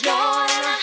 Förklararna.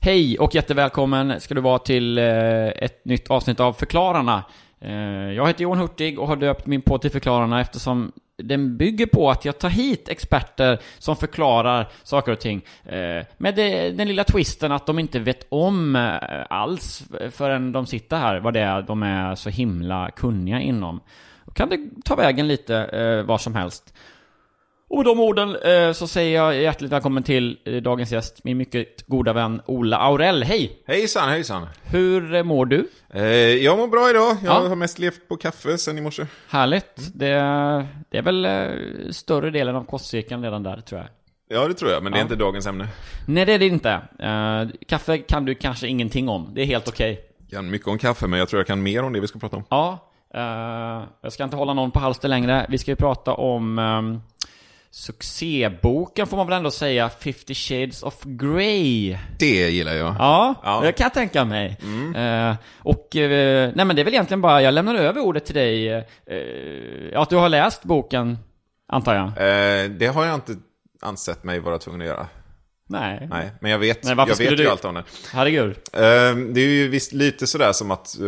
Hej och jättevälkommen ska du vara till eh, ett nytt avsnitt av Förklararna. Eh, jag heter Johan Hurtig och har döpt min podd till Förklararna eftersom den bygger på att jag tar hit experter som förklarar saker och ting. eh, Med det- den lilla twisten att de inte vet om eh, alls förrän de sitter här vad det är de är så himla kunniga inom. Då kan det ta vägen lite eh, var som helst. Och med de orden eh, så säger jag hjärtligt välkommen till eh, dagens gäst, min mycket goda vän Ola Aurell. Hej! Hejsan, hejsan. Hur eh, mår du? Eh, jag mår bra idag. Jag Ja. har mest levt på kaffe sen i morse. Härligt. Det, det är väl eh, större delen av kostcirkeln redan där, tror jag. Ja, det tror jag, men det är inte dagens ämne. Nej, det är det inte. Eh, kaffe kan du kanske ingenting om. Det är helt okej. Jag kan mycket om kaffe, men jag tror jag kan mer om det vi ska prata om. Ja, eh, jag ska inte hålla någon på halster längre. Vi ska ju prata om um, succéboken, får man väl ändå säga, 50 Shades of Grey. Det gillar jag. Ja, Ja. det kan jag tänka mig. Eh, och, eh, nej men det är väl egentligen bara, jag lämnar över ordet till dig. Eh, ja, att du har läst boken, antar jag? Eh, det har jag inte ansett mig vara tvungen att göra. Nej. Nej, men jag vet, Nej, varför jag vet ju du- allt om det. Herregud. Eh, det är ju visst lite sådär som att eh,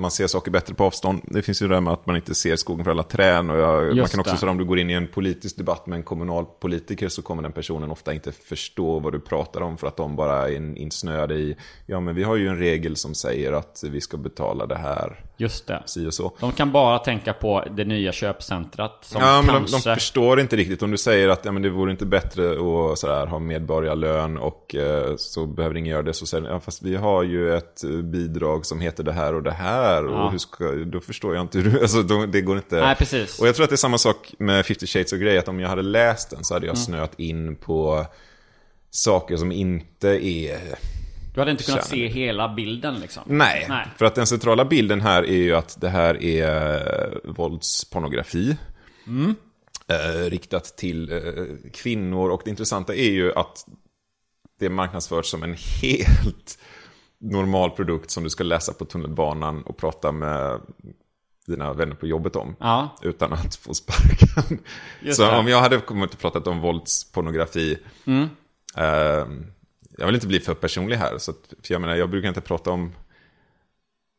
man ser saker bättre på avstånd. Det finns ju det där med att man inte ser skogen för alla träd. Och jag, man kan också säga om du går in i en politisk debatt med en kommunalpolitiker så kommer den personen ofta inte förstå vad du pratar om för att de bara är in- insnöade i, ja men vi har ju en regel som säger att vi ska betala det här, Just det. si och så. De kan bara tänka på det nya köpcentrat som Ja, men de, kanske... de förstår inte riktigt. Om du säger att ja, men det vore inte bättre att sådär, ha medborgarlön och eh, så behöver ingen göra det. Så säger ja, fast vi har ju ett bidrag som heter det här och det här. Ja. Och hur ska, då förstår jag inte hur du, alltså de, det går inte. Nej, precis. Och jag tror att det är samma sak med 50 Shades of Grey. Att om jag hade läst den så hade jag Mm. snöat in på saker som inte är Du hade inte kunnat Känner se hela bilden liksom. Nej, Nej. för att den centrala bilden här är ju att det här är eh, våldspornografi. Eh, riktat till eh, kvinnor och det intressanta är ju att det är marknadsfört som en helt normal produkt som du ska läsa på tunnelbanan och prata med dina vänner på jobbet om. Ja. Utan att få sparken. Just Så det. om jag hade kommit och pratat om våldspornografi. Mm. eh, jag vill inte bli för personlig här. Så att, för jag menar, jag brukar inte prata om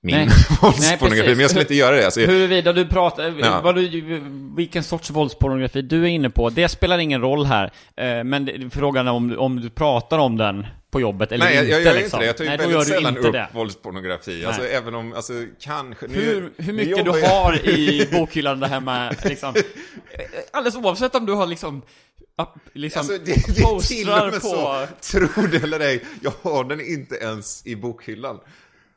min Nej. Nej, våldspornografi. precis. men jag skulle inte göra det. Alltså, Huruvida du pratar, Ja. vad du, vilken sorts våldspornografi du är inne på, det spelar ingen roll här. Eh, Men frågan är om, om du pratar om den på jobbet eller Nej, jag, inte jag gör liksom. inte det. Jag tar ju Nej, väldigt sällan upp det. våldspornografi. Alltså, Nej. även om, alltså, kanske... nu- Hur, mycket du jag- har i bokhyllan där hemma, liksom. Eh, Alldeles oavsett om du har liksom, liksom Alltså, det, det är till och med på... så, tro det eller ej, jag har den inte ens i bokhyllan.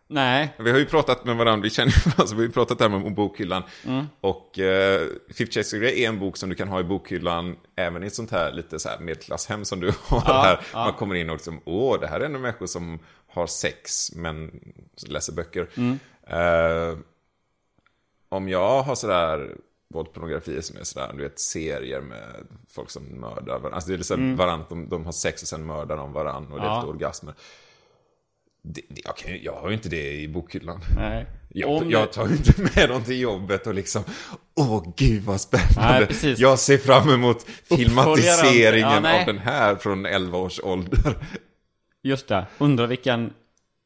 Nej. Vi har ju pratat med varandra, vi känner varandra, så vi har ju pratat där med bokhyllan. Mm. Och eh, Fifty Shades of Grey är en bok som du kan ha i bokhyllan även i ett sånt här lite så här medelklasshem som du har Ja, här. ja. Man kommer in och liksom, åh, det här är ändå människor som har sex men läser böcker. Mm. Eh, om jag har sådär våldspornografi som är sådär, du vet, serier med folk som mördar varandra. Alltså det är liksom varandra, de, de har sex och sen mördar de varandra och det är Mm. Ja. lite orgasmer. Det, det, ju- jag har ju inte det i bokhyllan. Nej. Jag, Om jag tar inte med dem till jobbet och liksom, åh gud vad spännande. Nej, precis. jag ser fram emot filmatiseringen Ja, av den här från 11 års ålder. Just det. Undrar vilken...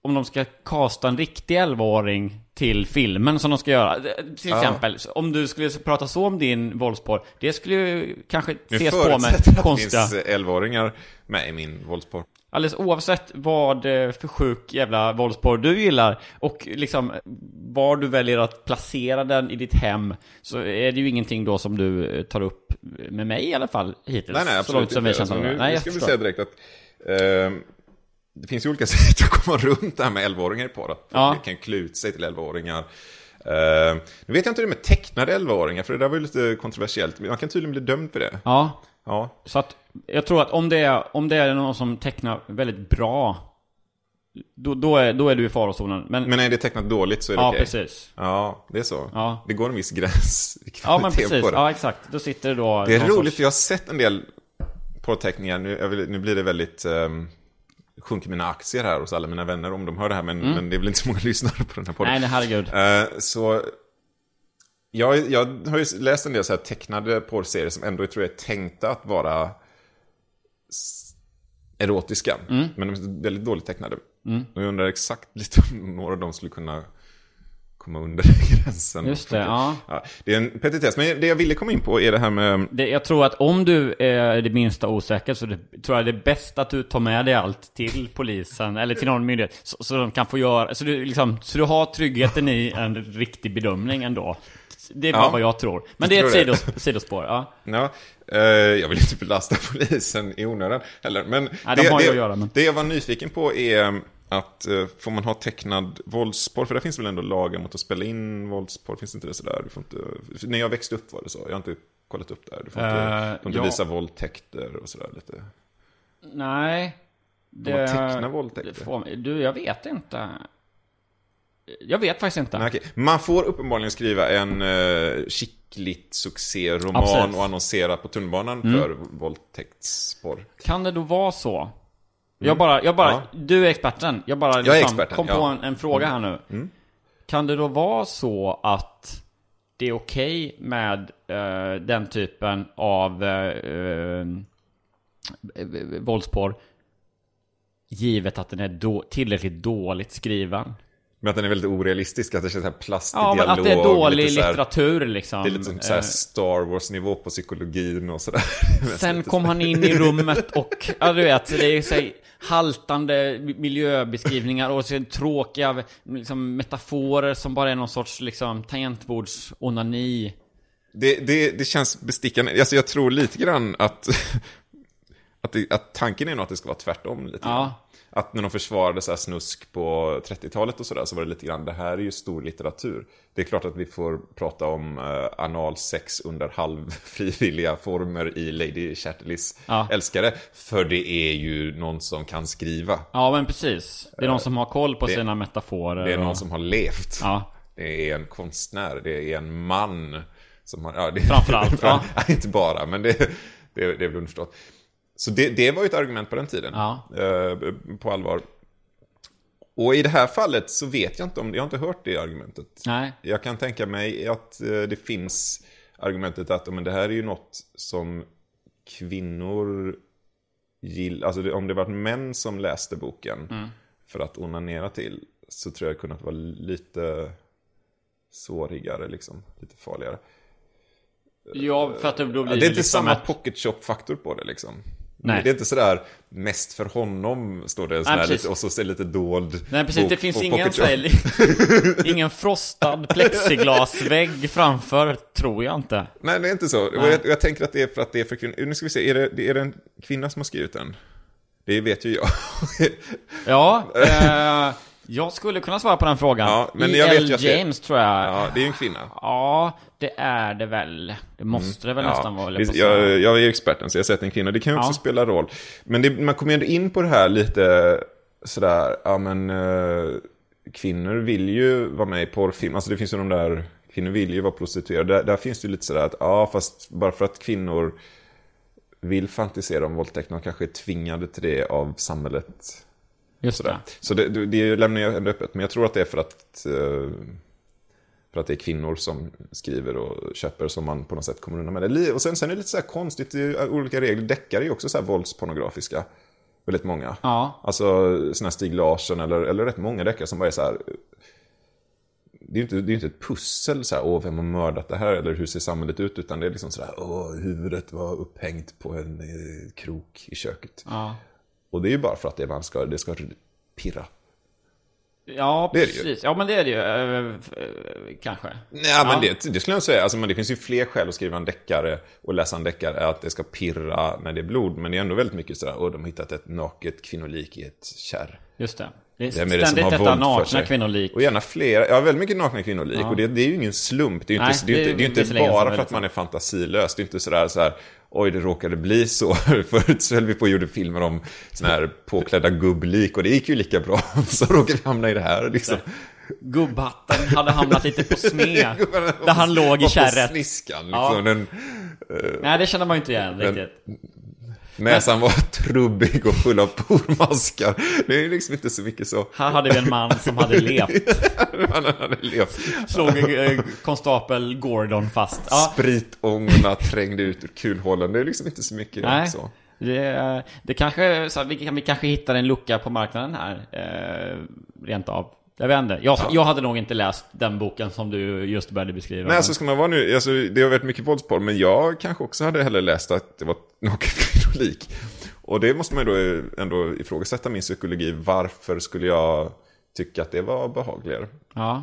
Om de ska casta en riktig 11-åring till filmen som de ska göra. Till Ja. exempel, om du skulle prata så om din våldsporr. Det skulle ju kanske Nu ses på med förutsätter jag att det konstiga... finns 11-åringar med i min våldsporr. Alldeles oavsett vad eh, för sjuk jävla våldsporr du gillar och liksom var du väljer att placera den i ditt hem så är det ju ingenting då som du eh, tar upp med mig i alla fall hittills. Nej, nej, absolut inte. Alltså, nu, Nej, nu jag ska vi säga direkt att ehm, det finns ju olika sätt att komma runt det här med 11-åringar på. Att Ja. kan klä ut sig till 11-åringar. Ehm, nu vet jag inte hur det är med tecknade 11-åringar, för det där var ju lite kontroversiellt. Man kan tydligen bli dömd för det. Ja, Ja, så att jag tror att om det är, om det är någon som tecknar väldigt bra då, då, är, då är du i farozonen. Men, men är det tecknat dåligt så är det ja, okej. precis. Ja, det är så. Ja. Det går en viss gräns Ja, men precis. på det. Ja, exakt. Då sitter det då... Det är roligt sorts- för jag har sett en del porrteckningar, nu, vill, nu blir det väldigt... ehm, sjunker mina aktier här hos alla mina vänner om de hör det här. Men, men det är väl inte så många lyssnare på den här podden. Nej, nej, herregud. Eh, så jag, jag har ju läst en del så här tecknade porrserier som ändå tror jag är tänkta att vara erotiska. Mm. Men de är väldigt dåligt tecknade. Och jag undrar exakt lite om några av dem skulle kunna komma under gränsen. Just det, ja. Ja, det är en petitess. Men det jag ville komma in på är det här med... Det, jag tror att om du är det minsta osäker så det, tror jag det är bäst att du tar med dig allt till polisen eller till någon myndighet. Så, så de kan få göra, så du, liksom, så du har tryggheten i en riktig bedömning ändå. Det är bara Ja. vad jag tror. Men det är ett sidos, sidospår, ja. Ja, eh, jag vill inte belasta polisen i onödan heller. Men, Nej, de det, har ju det, att göra, men- det jag var nyfiken på är att eh, får man ha tecknad våldsporr? För det finns väl ändå lagar mot att spela in våldsporr? Finns inte det sådär? Du får inte, när jag växte upp var det så. Jag har inte kollat upp det här. Du får inte, Eh, du får inte ja. visa våldtäkter och sådär lite. Nej. Får man teckna våldtäkter? det får- Du, jag vet inte. Jag vet faktiskt inte. Nej, okej. Man får uppenbarligen skriva en uh, skickligt succéroman Absolut. Mm. och annonsera på tunnelbanan för våldtäktsporr. Kan det då vara så? Jag bara, jag bara, Ja. du är experten. Jag bara Jag är liksom experten, kom på ja. en, en fråga här nu. Kan det då vara så att det är okej med eh, den typen av eh, eh, våldsporr givet att den är då, tillräckligt dåligt skriven? Men att den är väldigt orealistisk, att det känns så här plastig Ja, dialog. att det är dålig här- litteratur liksom. Det är lite som så Eh, Star Wars-nivå på psykologin och sådär. Sen kom han in i rummet och, ja du vet, det är så här haltande miljöbeskrivningar och så tråkiga liksom, metaforer som bara är någon sorts liksom tangentbords-onani. Det, det, det känns bestickande. Alltså jag tror lite grann att, att, det, att tanken är nog att det ska vara tvärtom. Lite Ja. grann. Att när de försvarade så snusk på 30-talet och sådär så var det lite grann, det här är ju stor litteratur. Det är klart att vi får prata om uh, analsex under halvfrivilliga former i Lady Chatterleys Ja. älskare. För det är ju någon som kan skriva. Ja men precis. Det är någon som har koll på det- sina metaforer. Det är någon och- som har levt. Ja. Det är en konstnär, det är en man. Som har, ja, det, Framförallt, ja. Inte bara, men det, det, det är väl underförstått. Så det, det var ju ett argument på den tiden. Ja. Eh, på allvar. Och i det här fallet så vet jag inte om, jag har inte hört det argumentet. Nej. Jag kan tänka mig att eh, det finns argumentet att men det här är ju något som kvinnor gillar. Alltså om det varit män som läste boken Mm. för att onanera till så tror jag det kunnat vara lite sårigare, liksom. Lite farligare. Ja, för att det blir Ja, det är inte liksom samma ett- pocket shop-faktor på det liksom. Nej. Det är inte sådär mest för honom, står det, precis. lite, och så är det lite dold Nej precis, bok det finns på ingen, pocket så shop. här, ingen frostad plexiglasvägg framför, tror jag inte. Nej, det är inte så. Jag, jag tänker att det är för att det är för kvinnor. Nu ska vi se, är det, är det en kvinna som har skrivit den? Det vet ju jag. Ja, eh, jag skulle kunna svara på den frågan. Ja, men E.L. jag vet ju att det- James tror jag. ja, det är ju en kvinna. Ja, det är det väl. Det måste det väl nästan vara, jag jag, är experten så jag har sett en kvinna. Det kan ju också Ja. spela roll. Men det, man kommer ju ändå in på det här lite sådär, ja men eh, kvinnor vill ju vara med i porrfilm. Alltså det finns ju de där, kvinnor vill ju vara prostituerade. Där, där finns det ju lite sådär att, ja fast bara för att kvinnor vill fantisera om våldtäkt, de kanske är tvingade till det av samhället. Just Sådär. det. Så det, det, det lämnar jag ändå öppet. Men jag tror att det är för att, eh, för att det är kvinnor som skriver och köper som man på något sätt kommer undan med det. Och sen, sen är det lite så här konstigt, det är olika regler. Deckare är ju också så här våldspornografiska. Väldigt många. Ja. Alltså sådana här Stig Larsson eller, eller rätt många deckare som bara är så här. Det är ju inte, det är ju inte ett pussel så här, åh vem har mördat det här eller hur ser samhället ut? Utan det är liksom så här, åh huvudet var upphängt på en eh, krok i köket. Ja, Och det är ju bara för att det, man ska, det ska pirra. Ja Det är precis. Ja, men det är det ju. eh, eh, kanske. Nej, men det, det skulle jag säga. Alltså, men det finns ju fler skäl att skriva en deckare och läsa en deckare att det ska pirra när det är blod. Men det är ändå väldigt mycket sådär, åh, de har hittat ett naket kvinnolik i ett kärr. Just det. Det är Vem är det som ständigt har detta nakna kvinnolik. Och gärna fler, ja väldigt mycket nakna kvinnolik. Ja. Och det, det är ju ingen slump. Det är ju Nej, inte, det är det inte, det är är inte bara för att man är fantasilös. Det är inte sådär så här, oj det råkade bli så. Förut så höll vi på och gjorde filmer om sådana här påklädda gubblik och det gick ju lika bra. Så råkade vi hamna i det här liksom. Gubbhatten hade hamnat lite på smed. där han låg i kärret. sniskan Ja. liksom. Den, Nej, det känner man ju inte igen riktigt. Näsan var trubbig och full av pormaskar. Det är liksom inte så mycket så. Här hade vi en man som hade levt. Han hade levt. Slog eh, konstapel Gordon fast. Ja, Spritångorna trängde ut ur kulhålen. Det är liksom inte så mycket nej. så. Det, det kanske, så att vi, vi kanske hittar en lucka på marknaden här. Eh, rent av. Jag vet inte. Jag, jag hade nog inte läst den boken som du just började beskriva. Nej, alltså ska man vara nu, alltså, det har varit mycket våldsporr, men jag kanske också hade hellre läst att det var naket kvinnolik. Och det måste man ju då ändå ifrågasätta min psykologi. Varför skulle jag tycka att det var behagligare? Ja.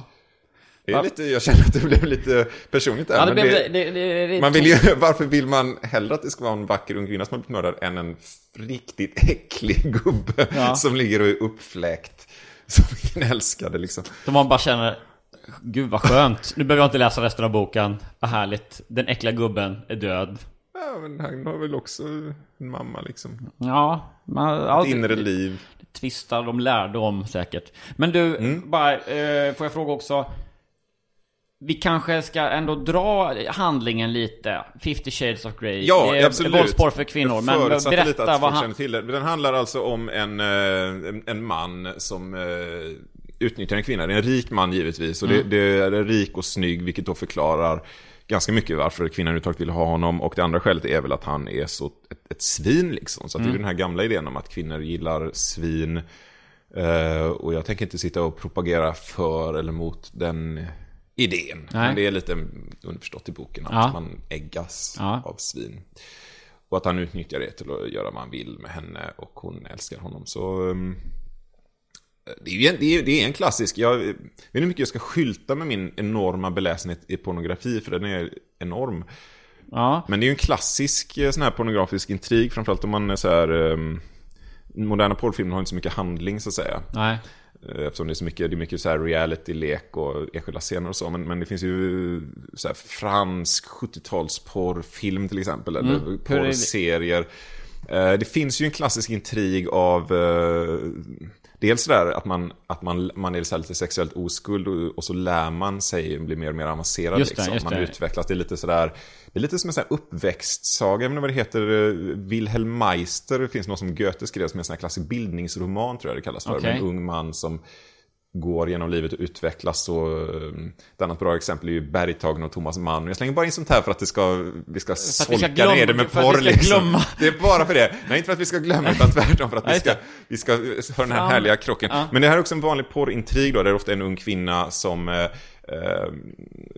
Det är lite, jag känner att det blev lite personligt där. Ja, det blev, det, det, det, man vill ju, varför vill man hellre att det ska vara en vacker ung kvinna som har blivit mördad än en riktigt äcklig gubbe Ja. som ligger och är uppfläkt? Som ingen älskade liksom. Då man bara känner, gud vad skönt. Nu behöver jag inte läsa resten av boken. Vad härligt. Den äckliga gubben är död. Ja, men han har väl också en mamma liksom. Ja, man, Ett allt, inre liv. tvistar de lärde om säkert. Men du, Mm. bara, eh, får jag fråga också. Vi kanske ska ändå dra handlingen lite. 50 shades of Grey. Ja, det är absolut. våldsporr för kvinnor. Men lite berätta att vad han... till det. Den handlar alltså om en, eh, en, man som eh, utnyttjar en kvinna. Det är en rik man givetvis. Och Mm. det, det är rik och snygg, vilket då förklarar ganska mycket varför kvinnan överhuvudtaget vill ha honom. Och det andra skälet är väl att han är så ett, ett svin liksom. Så att det Mm. är den här gamla idén om att kvinnor gillar svin. Eh, och jag tänker inte sitta och propagera för eller mot den idén. Nej. Men det är lite underförstått i boken att Ja. man äggas Ja. av svin. Och att han utnyttjar det till att göra vad han vill med henne och hon älskar honom. Så um, det, är en, det, är, det är en klassisk, jag vet inte hur mycket jag ska skylta med min enorma beläsenhet i pornografi, för den är enorm. Ja, Men det är ju en klassisk eh, sån här pornografisk intrig, framförallt om man är så här... Um, moderna porrfilmer har inte så mycket handling så att säga. nej. Eh, Eftersom det är så mycket, det är mycket så här reality-lek och enskilda scener och så. Men, men det finns ju så fransk 70-talsporrfilm till exempel. Eller Mm. Det? porrserier. Eh, Det finns ju en klassisk intrig av Dels där att man, att man, man är så lite sexuellt oskuld och, och så lär man sig bli mer och mer avancerad. Just det, liksom. just man det. utvecklas. Det är lite sådär Det är lite som en sån här uppväxtsaga. Jag vet inte vad det heter. Wilhelm Meister. Det finns något som Goethe skrev som en sån här klassisk bildningsroman tror jag det kallas för. Okej. Med en ung man som går genom livet och utvecklas. Och, eh, ett annat bra exempel är ju Bergtagen och Thomas Mann. Jag slänger bara in sånt här för att det ska, vi ska att vi ska solka ner det med porr. Liksom. Det är bara för det. Nej, inte för att vi ska glömma, utan tvärtom för att vi ska, vi ska ha den här härliga krocken. Ja. Men det här är också en vanlig porrintrig då, där det ofta är en ung kvinna som eh,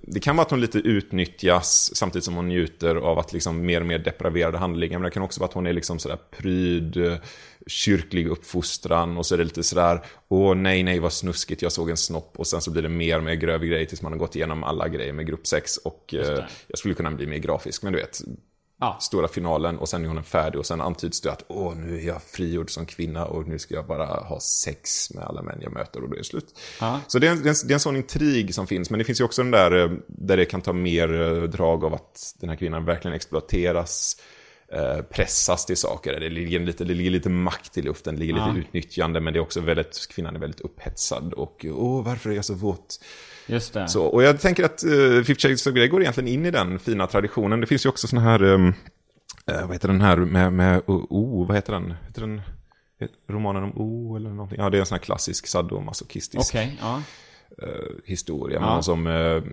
det kan vara att hon lite utnyttjas samtidigt som hon njuter av att liksom mer och mer depraverade handlingar. Men det kan också vara att hon är liksom sådär pryd, eh, kyrklig uppfostran och så är det lite sådär Åh nej, nej vad snuskigt, jag såg en snopp och sen så blir det mer och mer grövre grejer tills man har gått igenom alla grejer med gruppsex och eh, jag skulle kunna bli mer grafisk, men du vet Ja. Stora finalen och sen är hon färdig och sen antyds det att åh nu är jag frigjord som kvinna och nu ska jag bara ha sex med alla män jag möter och då är det slut. Ja. Så det är, en, det, är en, det är en sån intrig som finns, men det finns ju också den där eh, där det kan ta mer eh, drag av att den här kvinnan verkligen exploateras, pressas till saker. Det ligger lite, det ligger lite makt i luften, det ligger Ja. lite utnyttjande, men det är också väldigt, kvinnan är väldigt upphetsad och åh varför är jag så våt? Just det. Så, och jag tänker att uh, Fifty Shades of Grey går egentligen in i den fina traditionen. Det finns ju också sån här, um, eh, vad heter den här med, med O, o vad heter den? Heter den eh, romanen om O eller någonting? Ja, det är en sån här klassisk sadomasochistisk Okej, ja. eh, historia. Ja. Någon som uh,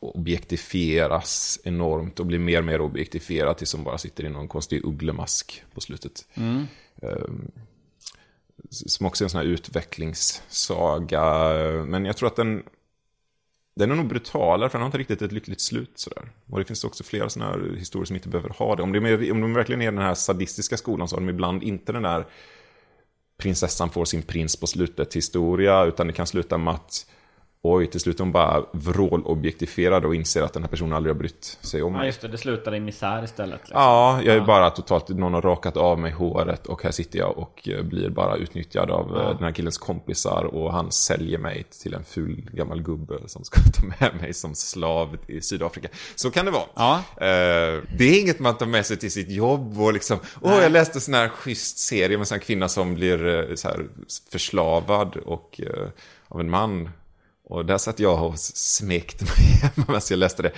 objektifieras enormt och blir mer och mer objektifierad tills som bara sitter i någon konstig ugglemask på slutet. Mm. Um, som också är en sån här utvecklingssaga. Men jag tror att den, den är nog brutalare för den har inte riktigt ett lyckligt slut. Sådär. Och det finns också flera sådana här historier som inte behöver ha det. Om, det är om de verkligen är den här sadistiska skolan så har de ibland inte den där prinsessan får sin prins på slutet historia. Utan det kan sluta med att oj, till slut hon bara vrålobjektifierad och inser att den här personen aldrig har brytt sig om ja, mig. just det. Det slutar i misär istället. Liksom. Ja, jag är Ja. bara totalt, någon har rakat av mig håret och här sitter jag och eh, blir bara utnyttjad av Ja. eh, den här killens kompisar och han säljer mig till en ful gammal gubbe som ska ta med mig som slav i Sydafrika. Så kan det vara. Ja. Eh, det är inget man tar med sig till sitt jobb och liksom, åh jag läste en sån här schysst serie med en kvinna som blir så här förslavad och, av en man. Och där satt jag och smekte mig hemma medan jag läste det.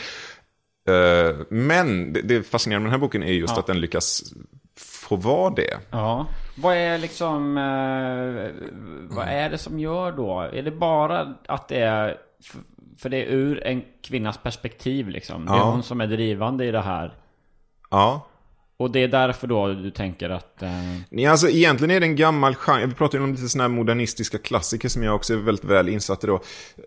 Eh, Men det, fascinerande med den här boken är just Ja. att den lyckas få vara det. Ja. Vad är liksom... Eh, vad är det som gör då? Är det bara att det är... För det är ur en kvinnas perspektiv liksom. Det är Ja. hon som är drivande i det här. Ja. Och det är därför då du tänker att... Eh, Nej, alltså egentligen är det en gammal genre. Vi pratar ju om lite sådana här modernistiska klassiker som jag också är väldigt väl insatt i då.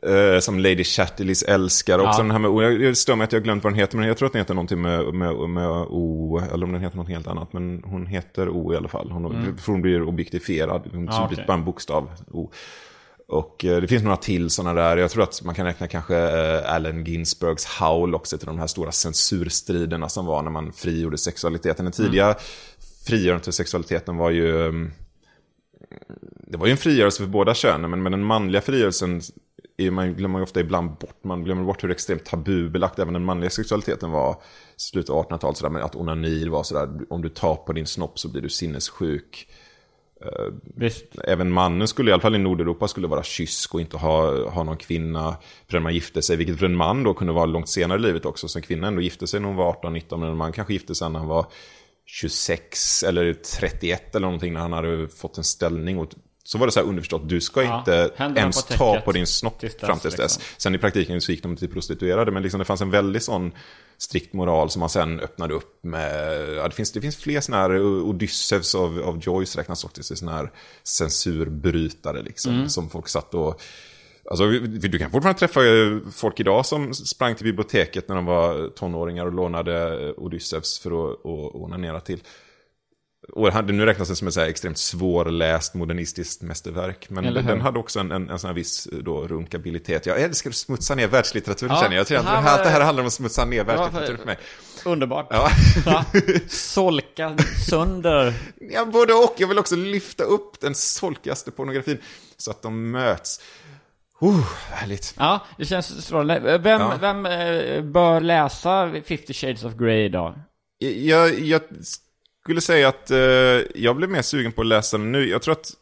Eh, som Lady Chatterleys älskar. Också Ja. den här med, och jag, stör mig att jag glömt vad den heter, men jag tror att den heter någonting med, med, med O, eller om den heter något helt annat. Men hon heter O i alla fall. Hon, för hon blir objektifierad. Hon Mm. Ja, blir okej. bara en bokstav, O. Och eh, det finns några till sådana där. Jag tror att man kan räkna kanske eh, Allen Ginsbergs Howl också till de här stora censurstriderna som var när man frigjorde sexualiteten. Den tidiga frigörandet av sexualiteten var ju... mm, Det var ju en frigörelse för båda könen, men med den manliga frigörelsen är man, glömmer man ju ofta ibland bort. Man glömmer bort hur extremt tabubelagt även den manliga sexualiteten var. Slutet av 1800-talet, sådär, men att onani var sådär, om du tar på din snopp så blir du sinnessjuk. Visst. Även mannen skulle, i alla fall i Nordeuropa, skulle vara kysk och inte ha, ha någon kvinna förrän man gifte sig. Vilket för en man då kunde vara långt senare i livet också. Så en kvinna ändå gifte sig när hon var 18-19, men en man kanske gifte sig när han var 26 eller 31 eller någonting när han hade fått en ställning. Och så var det så här underförstått, du ska Ja, inte ens på ta på din snopp tills fram tills dess. liksom. Sen i praktiken så gick de till prostituerade, men liksom det fanns en väldigt sån strikt moral som man sen öppnade upp med. Ja, det, finns, det finns fler sådana här, Odysseus av, av Joyce räknas också till sådana här censurbrytare liksom. Mm. Som folk satt och... Alltså, du kan fortfarande träffa eh, folk idag som sprang till biblioteket när de var tonåringar och lånade eh, Odysseus för att, att onanera till. Och nu räknas det som ett så extremt svårläst modernistiskt mästerverk. Men den hade också en, en, en sån här viss eh, då, runkabilitet. Jag älskar att smutsa ner världslitteraturen Ja, känner jag. Jag tror att det här här, det här handlar om att smutsa ner världslitteraturen för- mig. Underbart. Ja. Ja. Solka sönder. Ja, både och. Jag vill också lyfta upp den solkigaste pornografin så att de möts. Oh, härligt. Ja, det känns strålande. Vem, Ja. vem eh, bör läsa 50 Shades of Grey idag? Jag, jag skulle säga att eh, jag blev mer sugen på att läsa den nu. Jag tror att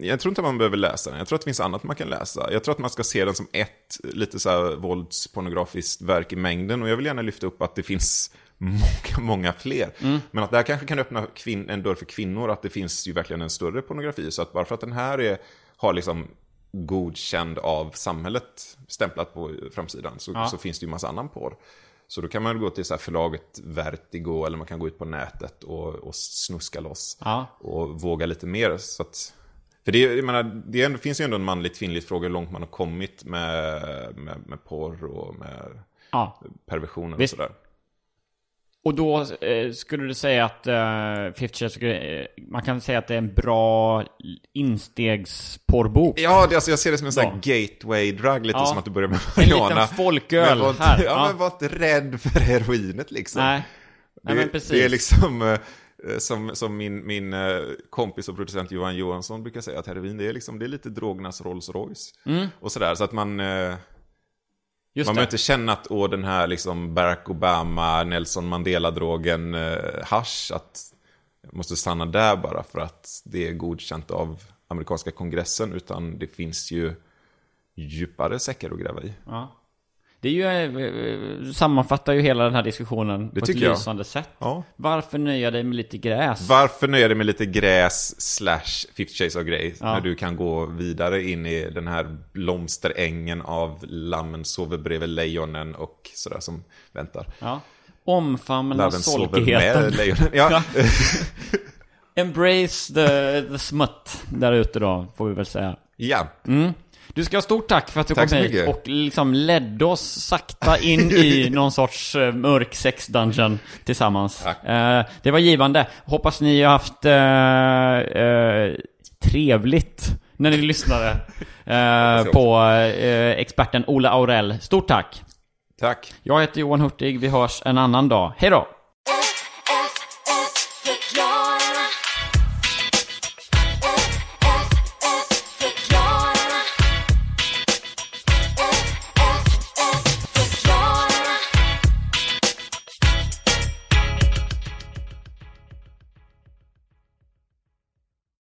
jag tror inte man behöver läsa den. Jag tror att det finns annat man kan läsa. Jag tror att man ska se den som ett lite så här våldspornografiskt verk i mängden. Och jag vill gärna lyfta upp att det finns många, många fler. Men att det här kanske kan öppna en dörr för kvinnor. Att det finns ju verkligen en större pornografi. Så att bara för att den här är, har liksom godkänd av samhället stämplat på framsidan så, Ja. så finns det ju massa annan porr. Så då kan man gå till så här förlaget Vertigo eller man kan gå ut på nätet och, och snuska loss. Ja. Och våga lite mer. Så att, för det, jag menar, det, ändå- finns ju ändå en manligt kvinnligt fråga hur långt man har kommit med, med, med porr och med Ja. perversioner och sådär. Och då eh, skulle du säga att eh, 50 Shades of Grey, eh, man kan säga att det är en bra instegsporrbok? Ja, det, alltså, jag ser det som en sån här gateway-drug, lite Ja. som att du börjar med En marijuana. liten folköl Men här. Ja, Ja. men var inte rädd för heroinet liksom. Nej. Nej, det, men precis. det är liksom eh, som, som min, min eh, kompis och producent Johan Johansson brukar säga att heroin det är, liksom, det är lite drogernas Rolls Royce. Och sådär, så att man, eh, Just man behöver inte känna att åh, den här liksom Barack Obama, Nelson Mandela-drogen, eh, hasch, att jag måste stanna där bara för att det är godkänt av amerikanska kongressen, utan det finns ju djupare säckar att gräva i. Ja. Det är ju, eh, sammanfattar ju hela den här diskussionen på ett tycker jag. lysande sätt. Ja. Varför nöja dig med lite gräs? Varför nöja dig med lite gräs slash 50 shades of grey Ja. när du kan gå vidare in i den här blomsterängen av lammen sover bredvid lejonen och sådär som väntar. Ja. Omfamna Laven solkigheten. Ja. Embrace the, the smut där ute då, får vi väl säga. ja. Mm. Du ska ha stort tack för att du Tack kom hit mycket. och liksom ledde oss sakta in i någon sorts eh, mörk sex-dungeon tillsammans. Tack. Eh, det var givande. Hoppas ni har haft eh, trevligt när ni lyssnade på experten Ola Aurell. Stort tack! Tack. Jag heter Johan Hurtig, vi hörs en annan dag. Hej då!